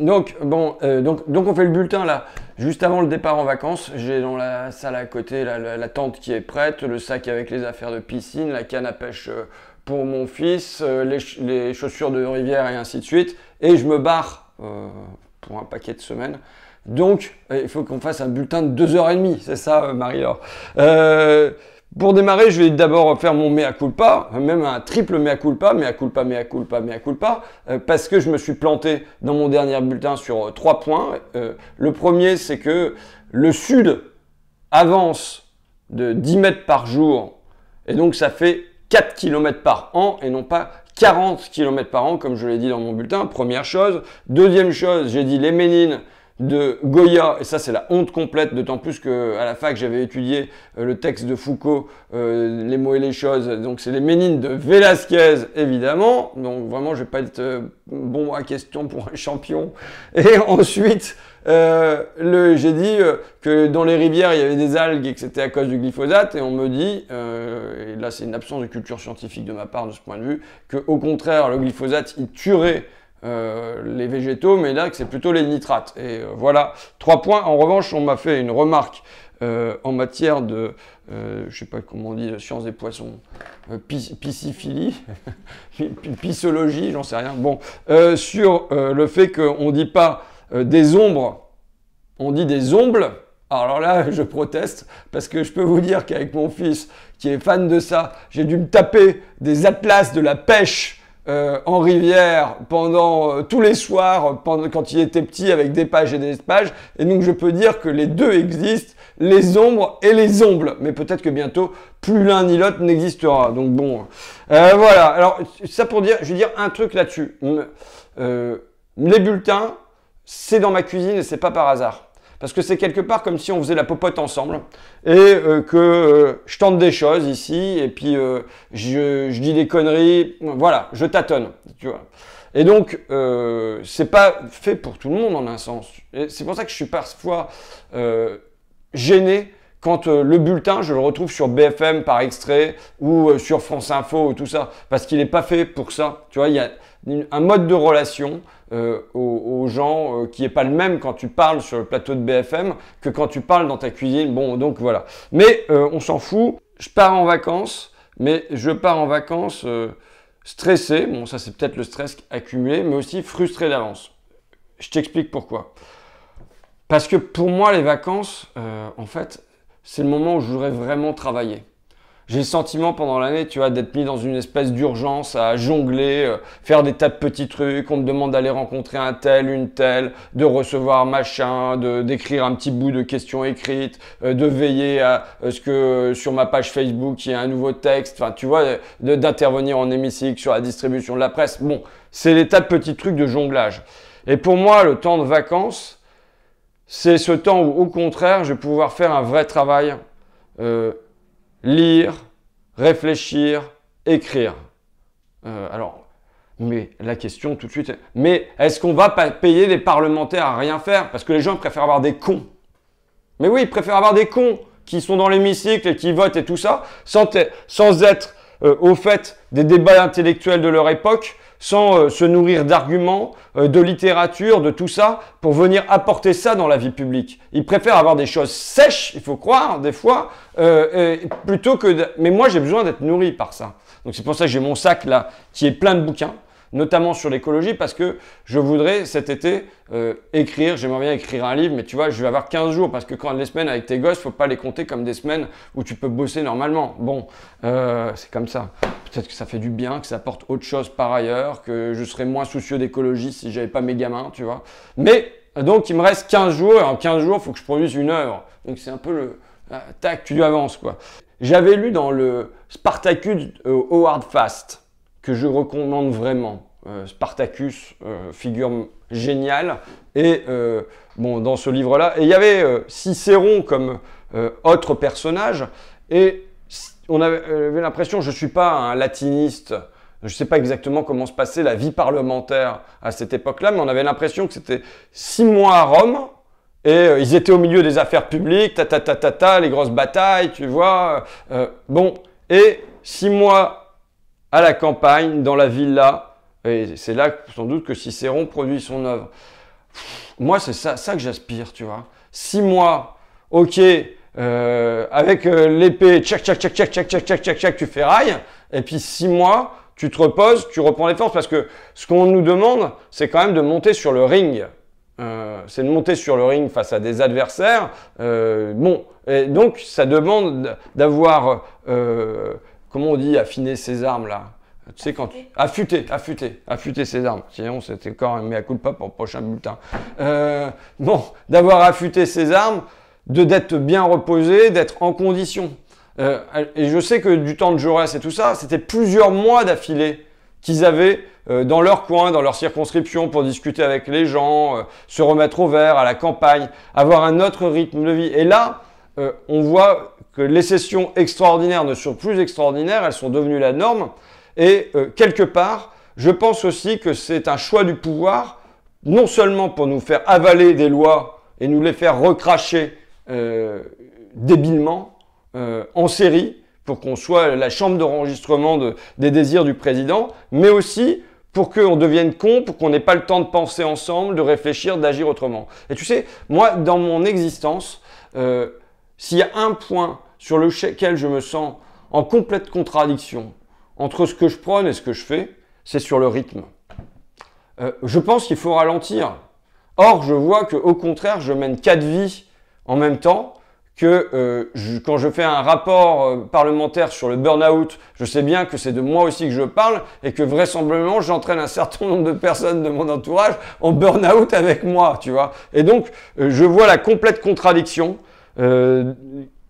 Donc, bon, euh, donc, donc on fait le bulletin là, juste avant le départ en vacances. J'ai dans la salle à côté la, tente qui est prête, le sac avec les affaires de piscine, la canne à pêche euh, pour mon fils, euh, les, chaussures de rivière et ainsi de suite. Et je me barre pour un paquet de semaines. Donc, il faut qu'on fasse un bulletin de 2h30, c'est ça, Marie-Laure? Pour démarrer, je vais d'abord faire mon mea culpa, même un triple mea culpa, mea culpa, mea culpa, mea culpa, euh, parce que je me suis planté dans mon dernier bulletin sur euh, trois points. Euh, le premier, c'est que le Sud avance de 10 mètres par jour, et donc ça fait 4 km par an, et non pas 40 km par an, comme je l'ai dit dans mon bulletin, première chose. Deuxième chose, j'ai dit les Ménines de Goya, et ça c'est la honte complète, d'autant plus qu'à la fac j'avais étudié euh, le texte de Foucault, euh, Les mots et les choses, donc c'est les Ménines de Velasquez évidemment, donc vraiment je vais pas être euh, bon à question pour un champion. Et ensuite, j'ai dit que dans les rivières il y avait des algues et que c'était à cause du glyphosate, et on me dit, et là c'est une absence de culture scientifique de ma part de ce point de vue, que au contraire le glyphosate il tuerait euh, les végétaux, mais là, c'est plutôt les nitrates. Et euh, voilà, trois points. En revanche, on m'a fait une remarque euh, en matière de, je sais pas comment on dit, sciences des poissons, pisciphilie, pisologie, j'en sais rien. Bon, sur le fait qu'on dit pas des ombres, on dit des ombles. Alors là, je proteste parce que je peux vous dire qu'avec mon fils qui est fan de ça, j'ai dû me taper des atlas de la pêche euh, en rivière pendant euh, tous les soirs quand il était petit avec des pages et des pages. Et donc je peux dire que les deux existent, les ombres et les ombles. Mais peut-être que bientôt, plus l'un ni l'autre n'existera. Donc bon, euh, voilà. Alors ça pour dire, je vais dire un truc là-dessus. les bulletins, c'est dans ma cuisine et c'est pas par hasard. Parce que c'est quelque part comme si on faisait la popote ensemble et euh, que euh, je tente des choses ici et puis euh, je, dis des conneries. Voilà, je tâtonne. Tu vois. Et donc, c'est pas fait pour tout le monde en un sens. C'est pour ça que je suis parfois gêné quand le bulletin, je le retrouve sur BFM par extrait ou sur France Info ou tout ça, parce qu'il n'est pas fait pour ça. Tu vois, il y a un mode de relation euh, aux, gens euh, qui n'est pas le même quand tu parles sur le plateau de BFM que quand tu parles dans ta cuisine. Bon, donc voilà. Mais euh, on s'en fout. Je pars en vacances, mais je pars en vacances stressé. Bon, ça c'est peut-être le stress accumulé, mais aussi frustré d'avance. Je t'explique pourquoi. Parce que pour moi, les vacances, en fait, c'est le moment où je voudrais vraiment travailler j'ai le sentiment pendant l'année, tu vois, d'être mis dans une espèce d'urgence à jongler, euh, faire des tas de petits trucs. On me demande d'aller rencontrer un tel, une telle, de recevoir machin, de d'écrire un petit bout de questions écrites, euh, de veiller à euh, ce que sur ma page Facebook il y ait un nouveau texte. Enfin, tu vois, d'intervenir en hémicycle sur la distribution de la presse. Bon, c'est des tas de petits trucs de jonglage. Et pour moi, le temps de vacances, c'est ce temps où, au contraire, je vais pouvoir faire un vrai travail lire, réfléchir, écrire. Euh, alors, mais la question tout de suite, mais est-ce qu'on va pas payer les parlementaires à rien faire? Parce que les gens préfèrent avoir des cons. Mais oui, ils préfèrent avoir des cons qui sont dans l'hémicycle et qui votent et tout ça, sans, être euh, au fait des débats intellectuels de leur époque, sans euh, se nourrir d'arguments, euh, de littérature, de tout ça, pour venir apporter ça dans la vie publique. Ils préfèrent avoir des choses sèches, il faut croire, des fois, euh, plutôt que... Mais moi, j'ai besoin d'être nourri par ça. Donc c'est pour ça que j'ai mon sac là, qui est plein de bouquins notamment sur l'écologie, parce que je voudrais cet été euh, écrire, j'aimerais bien écrire un livre, mais tu vois, je vais avoir 15 jours, parce que quand les semaines avec tes gosses, faut pas les compter comme des semaines où tu peux bosser normalement. Bon, euh, c'est comme ça. Peut-être que ça fait du bien, que ça apporte autre chose par ailleurs, que je serais moins soucieux d'écologie si j'avais pas mes gamins, tu vois. Mais, donc, il me reste 15 jours, et en 15 jours, il faut que je produise une œuvre. Donc, c'est un peu le... Ah, tac, tu avances, quoi. J'avais lu dans le Spartacus euh, Howard Fast, que je recommande vraiment. Euh, Spartacus, euh, figure géniale. Et euh, bon, dans ce livre-là, et il y avait Cicéron comme autre personnage. Et on avait, l'impression, je ne suis pas un latiniste, je ne sais pas exactement comment se passait la vie parlementaire à cette époque-là, mais on avait l'impression que c'était six mois à Rome, et ils étaient au milieu des affaires publiques, ta ta ta les grosses batailles, tu vois. bon, et six mois à la campagne, dans la villa. Et c'est là sans doute que Cicéron produit son œuvre. moi, c'est ça, que j'aspire, tu vois. Six mois, ok, euh, avec euh, l'épée, tchac, tchac, tchac, tchac, tchac, tchac, tchac, tchac, tu ferrailles. Et puis six mois, tu te reposes, tu reprends les forces. Parce que ce qu'on nous demande, c'est quand même de monter sur le ring. Euh, c'est de monter sur le ring face à des adversaires. Euh, bon, et donc ça demande d'avoir, euh, comment on dit, affiné ses armes là? Tu sais quand tu... affûter, affûter, affûter ses armes. Sinon c'était encore un mea culpa pour le prochain bulletin. Euh, bon, d'avoir affûté ses armes, de d'être bien reposé, d'être en condition. Euh, et je sais que du temps de Jaurès et tout ça, c'était plusieurs mois d'affilée qu'ils avaient euh, dans leur coin, dans leur circonscription, pour discuter avec les gens, se remettre au vert, à la campagne, avoir un autre rythme de vie. Et là, euh, on voit que les sessions extraordinaires ne sont plus extraordinaires, elles sont devenues la norme. Et quelque part, je pense aussi que c'est un choix du pouvoir, non seulement pour nous faire avaler des lois et nous les faire recracher débilement en série, pour qu'on soit la chambre d'enregistrement de, des désirs du président, mais aussi pour qu'on devienne con, pour qu'on n'ait pas le temps de penser ensemble, de réfléchir, d'agir autrement. Et tu sais, moi, dans mon existence, euh, s'il y a un point sur lequel je me sens en complète contradiction entre ce que je prône et ce que je fais, c'est sur le rythme. Euh, je pense qu'il faut ralentir. Or, je vois qu'au contraire, je mène quatre vies en même temps que euh, quand je fais un rapport euh, parlementaire sur le burn-out, je sais bien que c'est de moi aussi que je parle et que vraisemblablement j'entraîne un certain nombre de personnes de mon entourage en burn-out avec moi, tu vois. Et donc, je vois la complète contradiction de,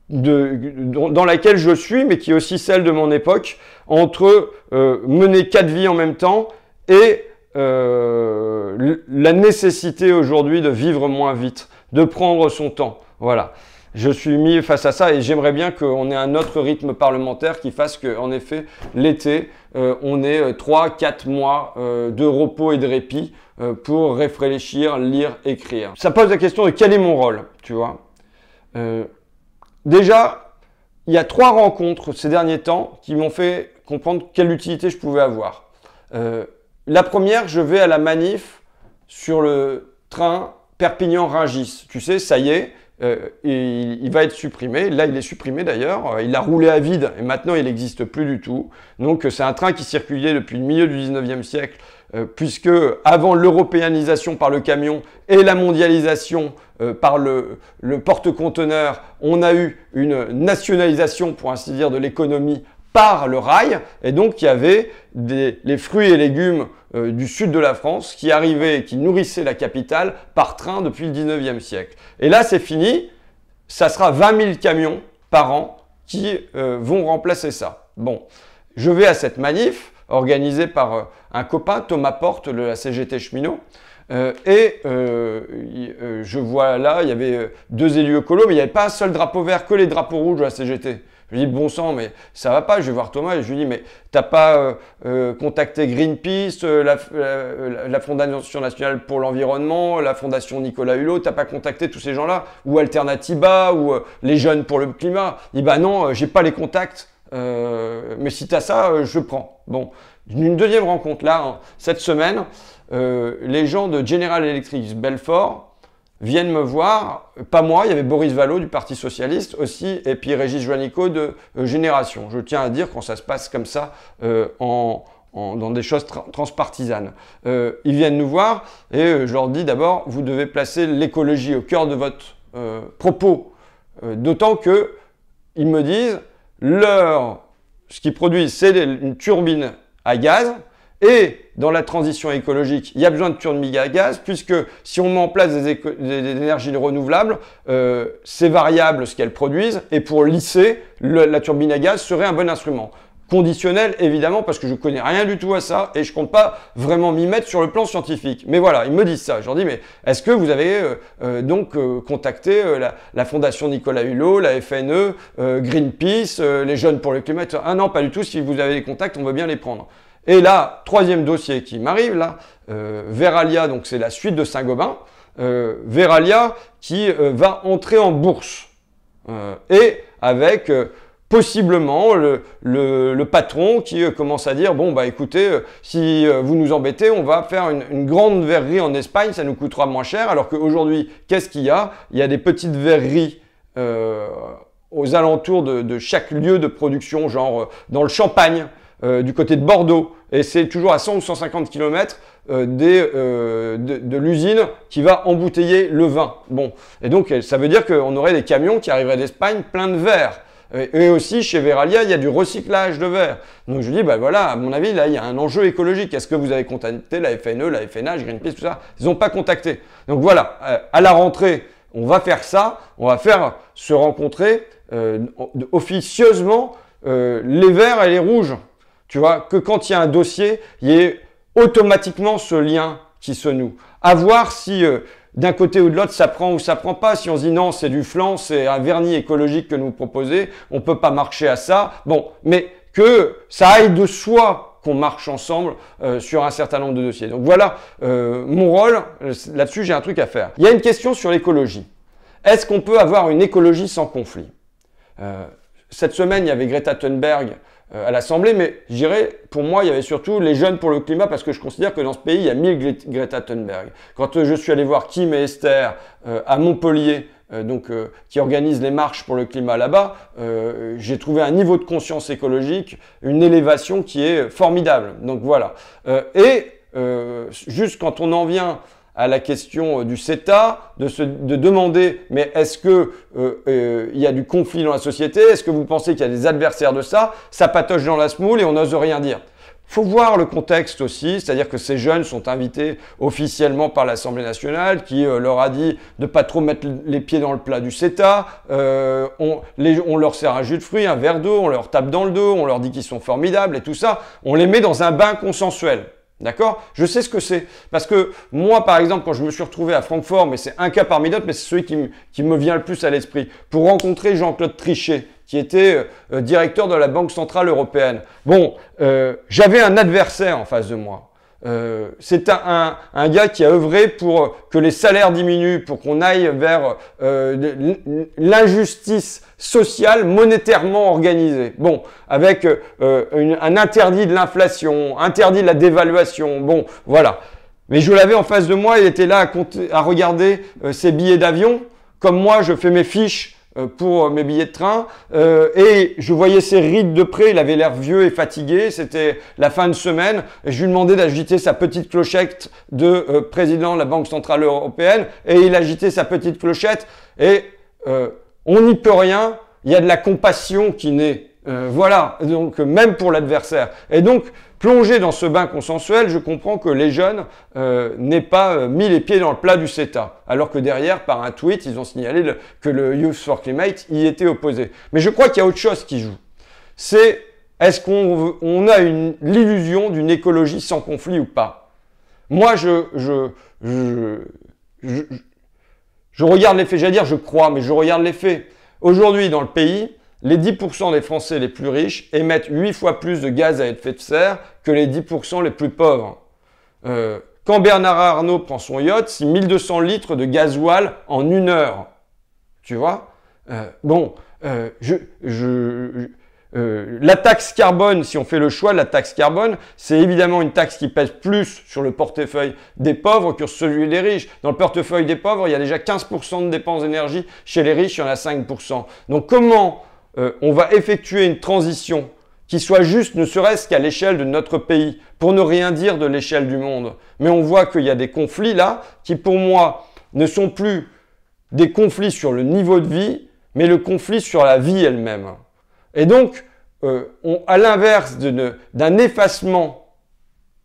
dans laquelle je suis, mais qui est aussi celle de mon époque, entre mener quatre vies en même temps et la nécessité aujourd'hui de vivre moins vite, de prendre son temps. Voilà je suis mis face à ça et j'aimerais bien qu'on ait un autre rythme parlementaire qui fasse qu'en effet, l'été, euh, on ait 3-4 euh, mois euh, de repos et de répit pour réfléchir, lire, écrire. Ça pose la question de quel est mon rôle, tu vois? Déjà, il y a trois rencontres ces derniers temps qui m'ont fait comprendre quelle utilité je pouvais avoir. la première, je vais à la manif sur le train Perpignan-Rungis. Tu sais, ça y est, euh, et il, va être supprimé. Là, il est supprimé d'ailleurs. Euh, il a roulé à vide et maintenant, il n'existe plus du tout. Donc, c'est un train qui circulait depuis le milieu du 19e siècle, euh, puisque avant l'européanisation par le camion et la mondialisation par le, porte-conteneur, on a eu une nationalisation, pour ainsi dire, de l'économie par le rail. Et donc, il y avait les fruits et légumes euh, du sud de la France qui arrivaient qui nourrissaient la capitale par train depuis le 19e siècle. Et là, c'est fini. Ça sera 20 000 camions par an qui euh, vont remplacer ça. Bon, je vais à cette manif organisée par euh, un copain, Thomas Porte, de la CGT cheminot. et je vois là, il y avait deux élus écolos, mais il n'y avait pas un seul drapeau vert, que les drapeaux rouges de la CGT. Je lui dis, bon sang, mais ça va pas. Je vais voir Thomas et je lui dis, mais t'as pas euh, euh, contacté Greenpeace, euh, la, Fondation nationale pour l'environnement, la Fondation Nicolas Hulot, t'as pas contacté tous ces gens-là, ou Alternativa, ou les jeunes pour le climat. Il dit, bah non, j'ai pas les contacts. Mais si t'as ça, je prends. Bon, une deuxième rencontre là, hein, cette semaine, les gens de General Electric Belfort viennent me voir, pas moi, il y avait Boris Vallot du Parti Socialiste aussi, et puis Régis Joannico de euh, Génération. Je tiens à dire quand ça se passe comme ça euh, en, dans des choses transpartisanes. Euh, ils viennent nous voir et je leur dis d'abord, vous devez placer l'écologie au cœur de votre propos. D'autant que ils me disent, leur, ce qu'ils produisent, c'est une turbine à gaz, et dans la transition écologique, il y a besoin de turbines à gaz, puisque si on met en place des, énergies renouvelables, euh, c'est variable ce qu'elles produisent, et pour lisser, la turbine à gaz serait un bon instrument. Conditionnel, évidemment, parce que je connais rien du tout à ça, et je compte pas vraiment m'y mettre sur le plan scientifique. Mais voilà, ils me disent ça. Je leur dis, mais est-ce que vous avez euh, euh, donc contacté la, Fondation Nicolas Hulot, la FNE, Greenpeace, les Jeunes pour le Climat Ah non, pas du tout, si vous avez des contacts, on veut bien les prendre. Et là, troisième dossier qui m'arrive, là, euh, Veralia, donc c'est la suite de Saint-Gobain, euh, Veralia qui euh, va entrer en bourse. et avec possiblement le, patron qui euh, commence à dire bon bah écoutez euh, si euh, vous nous embêtez on va faire une, grande verrerie en Espagne ça nous coûtera moins cher alors qu'aujourd'hui qu'est-ce qu'il y a? Il y a des petites verreries aux alentours de, chaque lieu de production genre dans le Champagne du côté de Bordeaux et c'est toujours à 100 ou 150 km des, de, de l'usine qui va embouteiller le vin. Bon, et donc ça veut dire qu'on aurait des camions qui arriveraient d'Espagne pleins de verre. Et aussi, chez Veralia, il y a du recyclage de verre. Donc je dis, bah voilà, à mon avis, là, il y a un enjeu écologique. Est-ce que vous avez contacté la FNE, la FNH, Greenpeace, tout ça? Ils n'ont pas contacté. Donc voilà, euh, à la rentrée, on va faire ça. On va faire se rencontrer euh, officieusement euh, les verts et les rouges. Tu vois, que quand il y a un dossier, il y ait automatiquement ce lien qui se noue. À voir si d'un côté ou de l'autre, ça prend ou ça prend pas. Si on dit non, c'est du flanc, c'est un vernis écologique que nous proposez, on peut pas marcher à ça. Bon, mais que ça aille de soi qu'on marche ensemble euh, sur un certain nombre de dossiers. Donc voilà euh, mon rôle. Là-dessus, j'ai un truc à faire. Il y a une question sur l'écologie. Est-ce qu'on peut avoir une écologie sans conflit? Euh, Cette semaine, il y avait Greta Thunberg euh, à l'Assemblée, mais je pour moi, il y avait surtout les jeunes pour le climat, parce que je considère que dans ce pays, il y a mille Greta Thunberg. Quand euh, je suis allé voir Kim et Esther euh, à Montpellier, donc, qui organisent les marches pour le climat là-bas, j'ai trouvé un niveau de conscience écologique, une élévation qui est formidable. Donc voilà. et juste quand on en vient à la question euh, du CETA, de, se, de demander mais est-ce que euh, euh, il y a du conflit dans la société? Est-ce que vous pensez qu'il y a des adversaires de ça? Ça patoche dans la smoule et on n'ose rien dire. Faut voir le contexte aussi, c'est-à-dire que ces jeunes sont invités officiellement par l'Assemblée nationale qui leur a dit de pas trop mettre les pieds dans le plat du CETA. on, les, on leur sert un jus de fruits, un verre d'eau, on leur tape dans le dos, on leur dit qu'ils sont formidables et tout ça. On les met dans un bain consensuel. D'accord? Je sais ce que c'est. Parce que moi, par exemple, quand je me suis retrouvé à Francfort, mais c'est un cas parmi d'autres, mais c'est celui qui, me vient le plus à l'esprit, pour rencontrer Jean-Claude Trichet, qui était euh, euh, directeur de la Banque Centrale Européenne. Bon, euh, j'avais un adversaire en face de moi. Euh, c'est un, un, gars qui a œuvré pour que les salaires diminuent, pour qu'on aille vers euh, l'injustice sociale monétairement organisée. Bon, avec euh, un interdit de l'inflation, interdit de la dévaluation. Bon, voilà. Mais je l'avais en face de moi, il était là à, regarder ses billets d'avion. Comme moi, je fais mes fiches pour mes billets de train euh, et je voyais ses rides de près, il avait l'air vieux et fatigué, c'était la fin de semaine. Et je lui demandais d'agiter sa petite clochette de euh, président de la Banque Centrale Européenne. Et il agitait sa petite clochette. Et on n'y peut rien, il y a de la compassion qui naît. Voilà, donc même pour l'adversaire. Et donc Plongé dans ce bain consensuel, je comprends que les jeunes euh, n'aient pas euh, mis les pieds dans le plat du CETA, alors que derrière, par un tweet, ils ont signalé que le Youth for Climate y était opposé. Mais je crois qu'il y a autre chose qui joue. C'est est-ce qu'on on a l'illusion d'une écologie sans conflit ou pas? Moi, je, je regarde les faits, j'allais dire je crois, mais je regarde les faits. Aujourd'hui, dans le pays, les 10% des Français les plus riches émettent 8 fois plus de gaz à effet de serre que les 10% les plus pauvres. Euh, quand Bernard Arnault prend son yacht, c'est 1200 litres de gasoil en une heure. Tu vois? Euh, Bon, euh, la taxe carbone, si on fait le choix de la taxe carbone, c'est évidemment une taxe qui pèse plus sur le portefeuille des pauvres que celui des riches. Dans le portefeuille des pauvres, il y a déjà 15% de dépenses d'énergie. Chez les riches, il y en a 5%. Donc comment euh, on va effectuer une transition qui soit juste ne serait-ce qu'à l'échelle de notre pays, pour ne rien dire de l'échelle du monde. Mais on voit qu'il y a des conflits là qui pour moi ne sont plus des conflits sur le niveau de vie, mais le conflit sur la vie elle-même. Et donc, euh, à l'inverse d'un effacement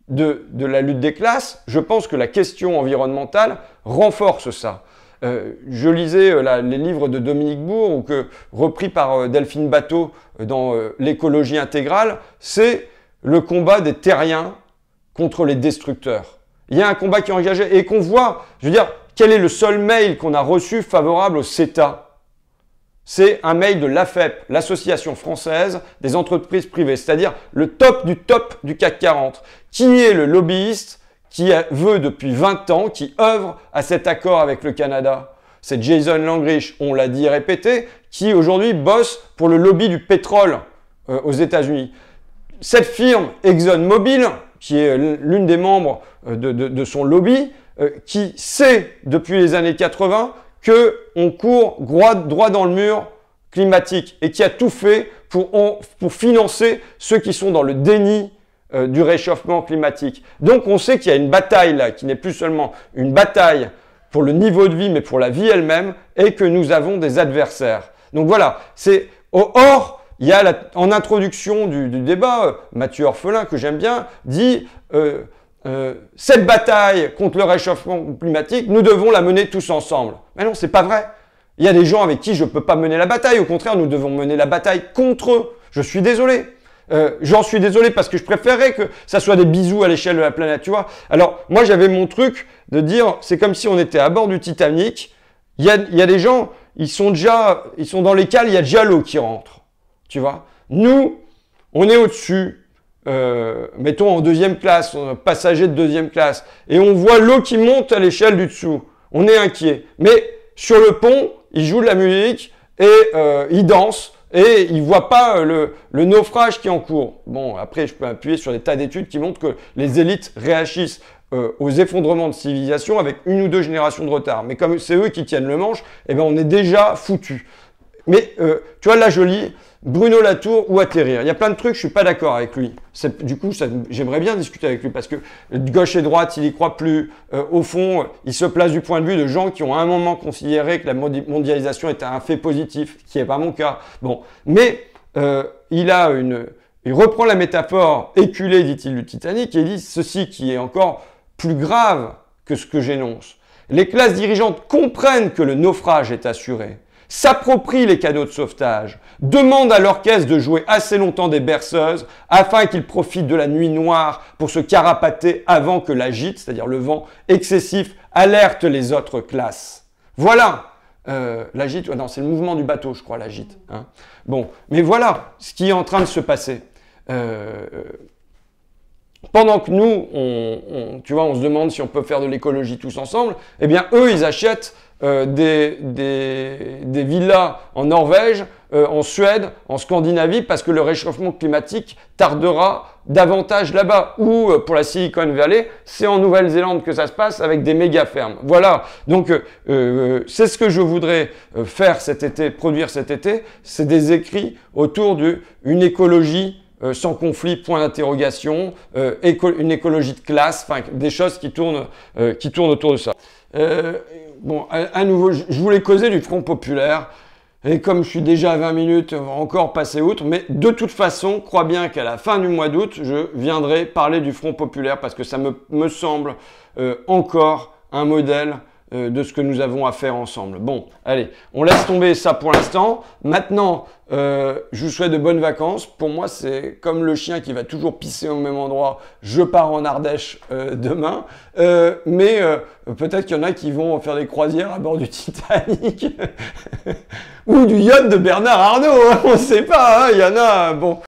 de, la lutte des classes, je pense que la question environnementale renforce ça. Euh, je lisais euh, les livres de Dominique Bourg, ou que, repris par euh, Delphine Bateau dans l'écologie intégrale, c'est le combat des terriens contre les destructeurs. Il y a un combat qui est engagé et qu'on voit, je veux dire, quel est le seul mail qu'on a reçu favorable au CETA? C'est un mail de l'AFEP, l'Association française des entreprises privées, c'est-à-dire le top du top du CAC 40. Qui est le lobbyiste qui veut depuis 20 ans, qui œuvre à cet accord avec le Canada. c'est Jason Langrich, on l'a dit répété, qui aujourd'hui bosse pour le lobby du pétrole euh, aux États-Unis. Cette firme ExxonMobil, qui est l'une des membres euh, de, son lobby, euh, qui sait depuis les années 80 qu'on court droit, droit dans le mur climatique et qui a tout fait pour, pour financer ceux qui sont dans le déni du réchauffement climatique. Donc on sait qu'il y a une bataille là, qui n'est plus seulement une bataille pour le niveau de vie, mais pour la vie elle-même, et que nous avons des adversaires. Donc voilà, c'est or, il y a en introduction du, débat, euh, Mathieu Orphelin, que j'aime bien, dit euh, euh, cette bataille contre le réchauffement climatique, nous devons la mener tous ensemble. Mais non, c'est pas vrai. Il y a des gens avec qui je ne peux pas mener la bataille. Au contraire, nous devons mener la bataille contre eux. Je suis désolé. J'en suis désolé parce que je préférerais que ça soit des bisous à l'échelle de la planète, tu vois. Alors, moi, j'avais mon truc de dire, c'est comme si on était à bord du Titanic. Il y a, il y a des gens, ils sont déjà, ils sont dans les cales, il y a déjà l'eau qui rentre. Tu vois Nous, on est au-dessus, euh, mettons en deuxième classe, passager de deuxième classe, et on voit l'eau qui monte à l'échelle du dessous. On est inquiet. Mais sur le pont, ils jouent de la musique et euh, ils dansent et ils voient pas le, le, naufrage qui est en cours. Bon, après, je peux appuyer sur des tas d'études qui montrent que les élites réagissent euh, aux effondrements de civilisation avec une ou deux générations de retard. Mais comme c'est eux qui tiennent le manche, eh ben on est déjà foutu. Mais euh, tu vois, là, je lis Bruno Latour ou atterrir. Il y a plein de trucs, je suis pas d'accord avec lui. Du coup, j'aimerais bien discuter avec lui parce que gauche et droite, il y croit plus. Euh, au fond, il se place du point de vue de gens qui ont à un moment considéré que la mondialisation était un fait positif, qui n'est pas mon cas. Bon, mais euh, il a une, il reprend la métaphore éculée, dit-il, du Titanic et dit ceci qui est encore plus grave que ce que j'énonce. Les classes dirigeantes comprennent que le naufrage est assuré s'approprie les canaux de sauvetage, demande à l'orchestre de jouer assez longtemps des berceuses afin qu'il profite de la nuit noire pour se carapater avant que l'agite, c'est-à-dire le vent excessif, alerte les autres classes. Voilà euh, l'agite, non, c'est le mouvement du bateau, je crois, l'agite. Hein. Bon, mais voilà ce qui est en train de se passer. Euh, pendant que nous, tu vois, on se demande si on peut faire de l'écologie tous ensemble, eh bien, eux, ils achètent euh, des, villas en Norvège, euh, en Suède, en Scandinavie, parce que le réchauffement climatique tardera davantage là-bas. Ou euh, pour la Silicon Valley, c'est en Nouvelle-Zélande que ça se passe avec des méga fermes. Voilà. Donc c'est ce que je voudrais faire cet été, produire cet été, c'est des écrits autour d'une écologie sans conflit, point d'interrogation, une écologie de classe, des choses qui tournent, qui tournent autour de ça. Bon, à, nouveau, je voulais causer du Front Populaire. Et comme je suis déjà à 20 minutes, on va encore passer outre. Mais de toute façon, crois bien qu'à la fin du mois d'août, je viendrai parler du Front Populaire parce que ça me, semble euh, encore un modèle euh, de ce que nous avons à faire ensemble. Bon, allez, on laisse tomber ça pour l'instant. Maintenant, euh, je vous souhaite de bonnes vacances. Pour moi, c'est comme le chien qui va toujours pisser au même endroit. Je pars en Ardèche euh, demain. mais peut-être qu'il y en a qui vont faire des croisières à bord du Titanic. Ou du yacht de Bernard Arnault. Hein, on ne sait pas. Hein, il y en a. Bon.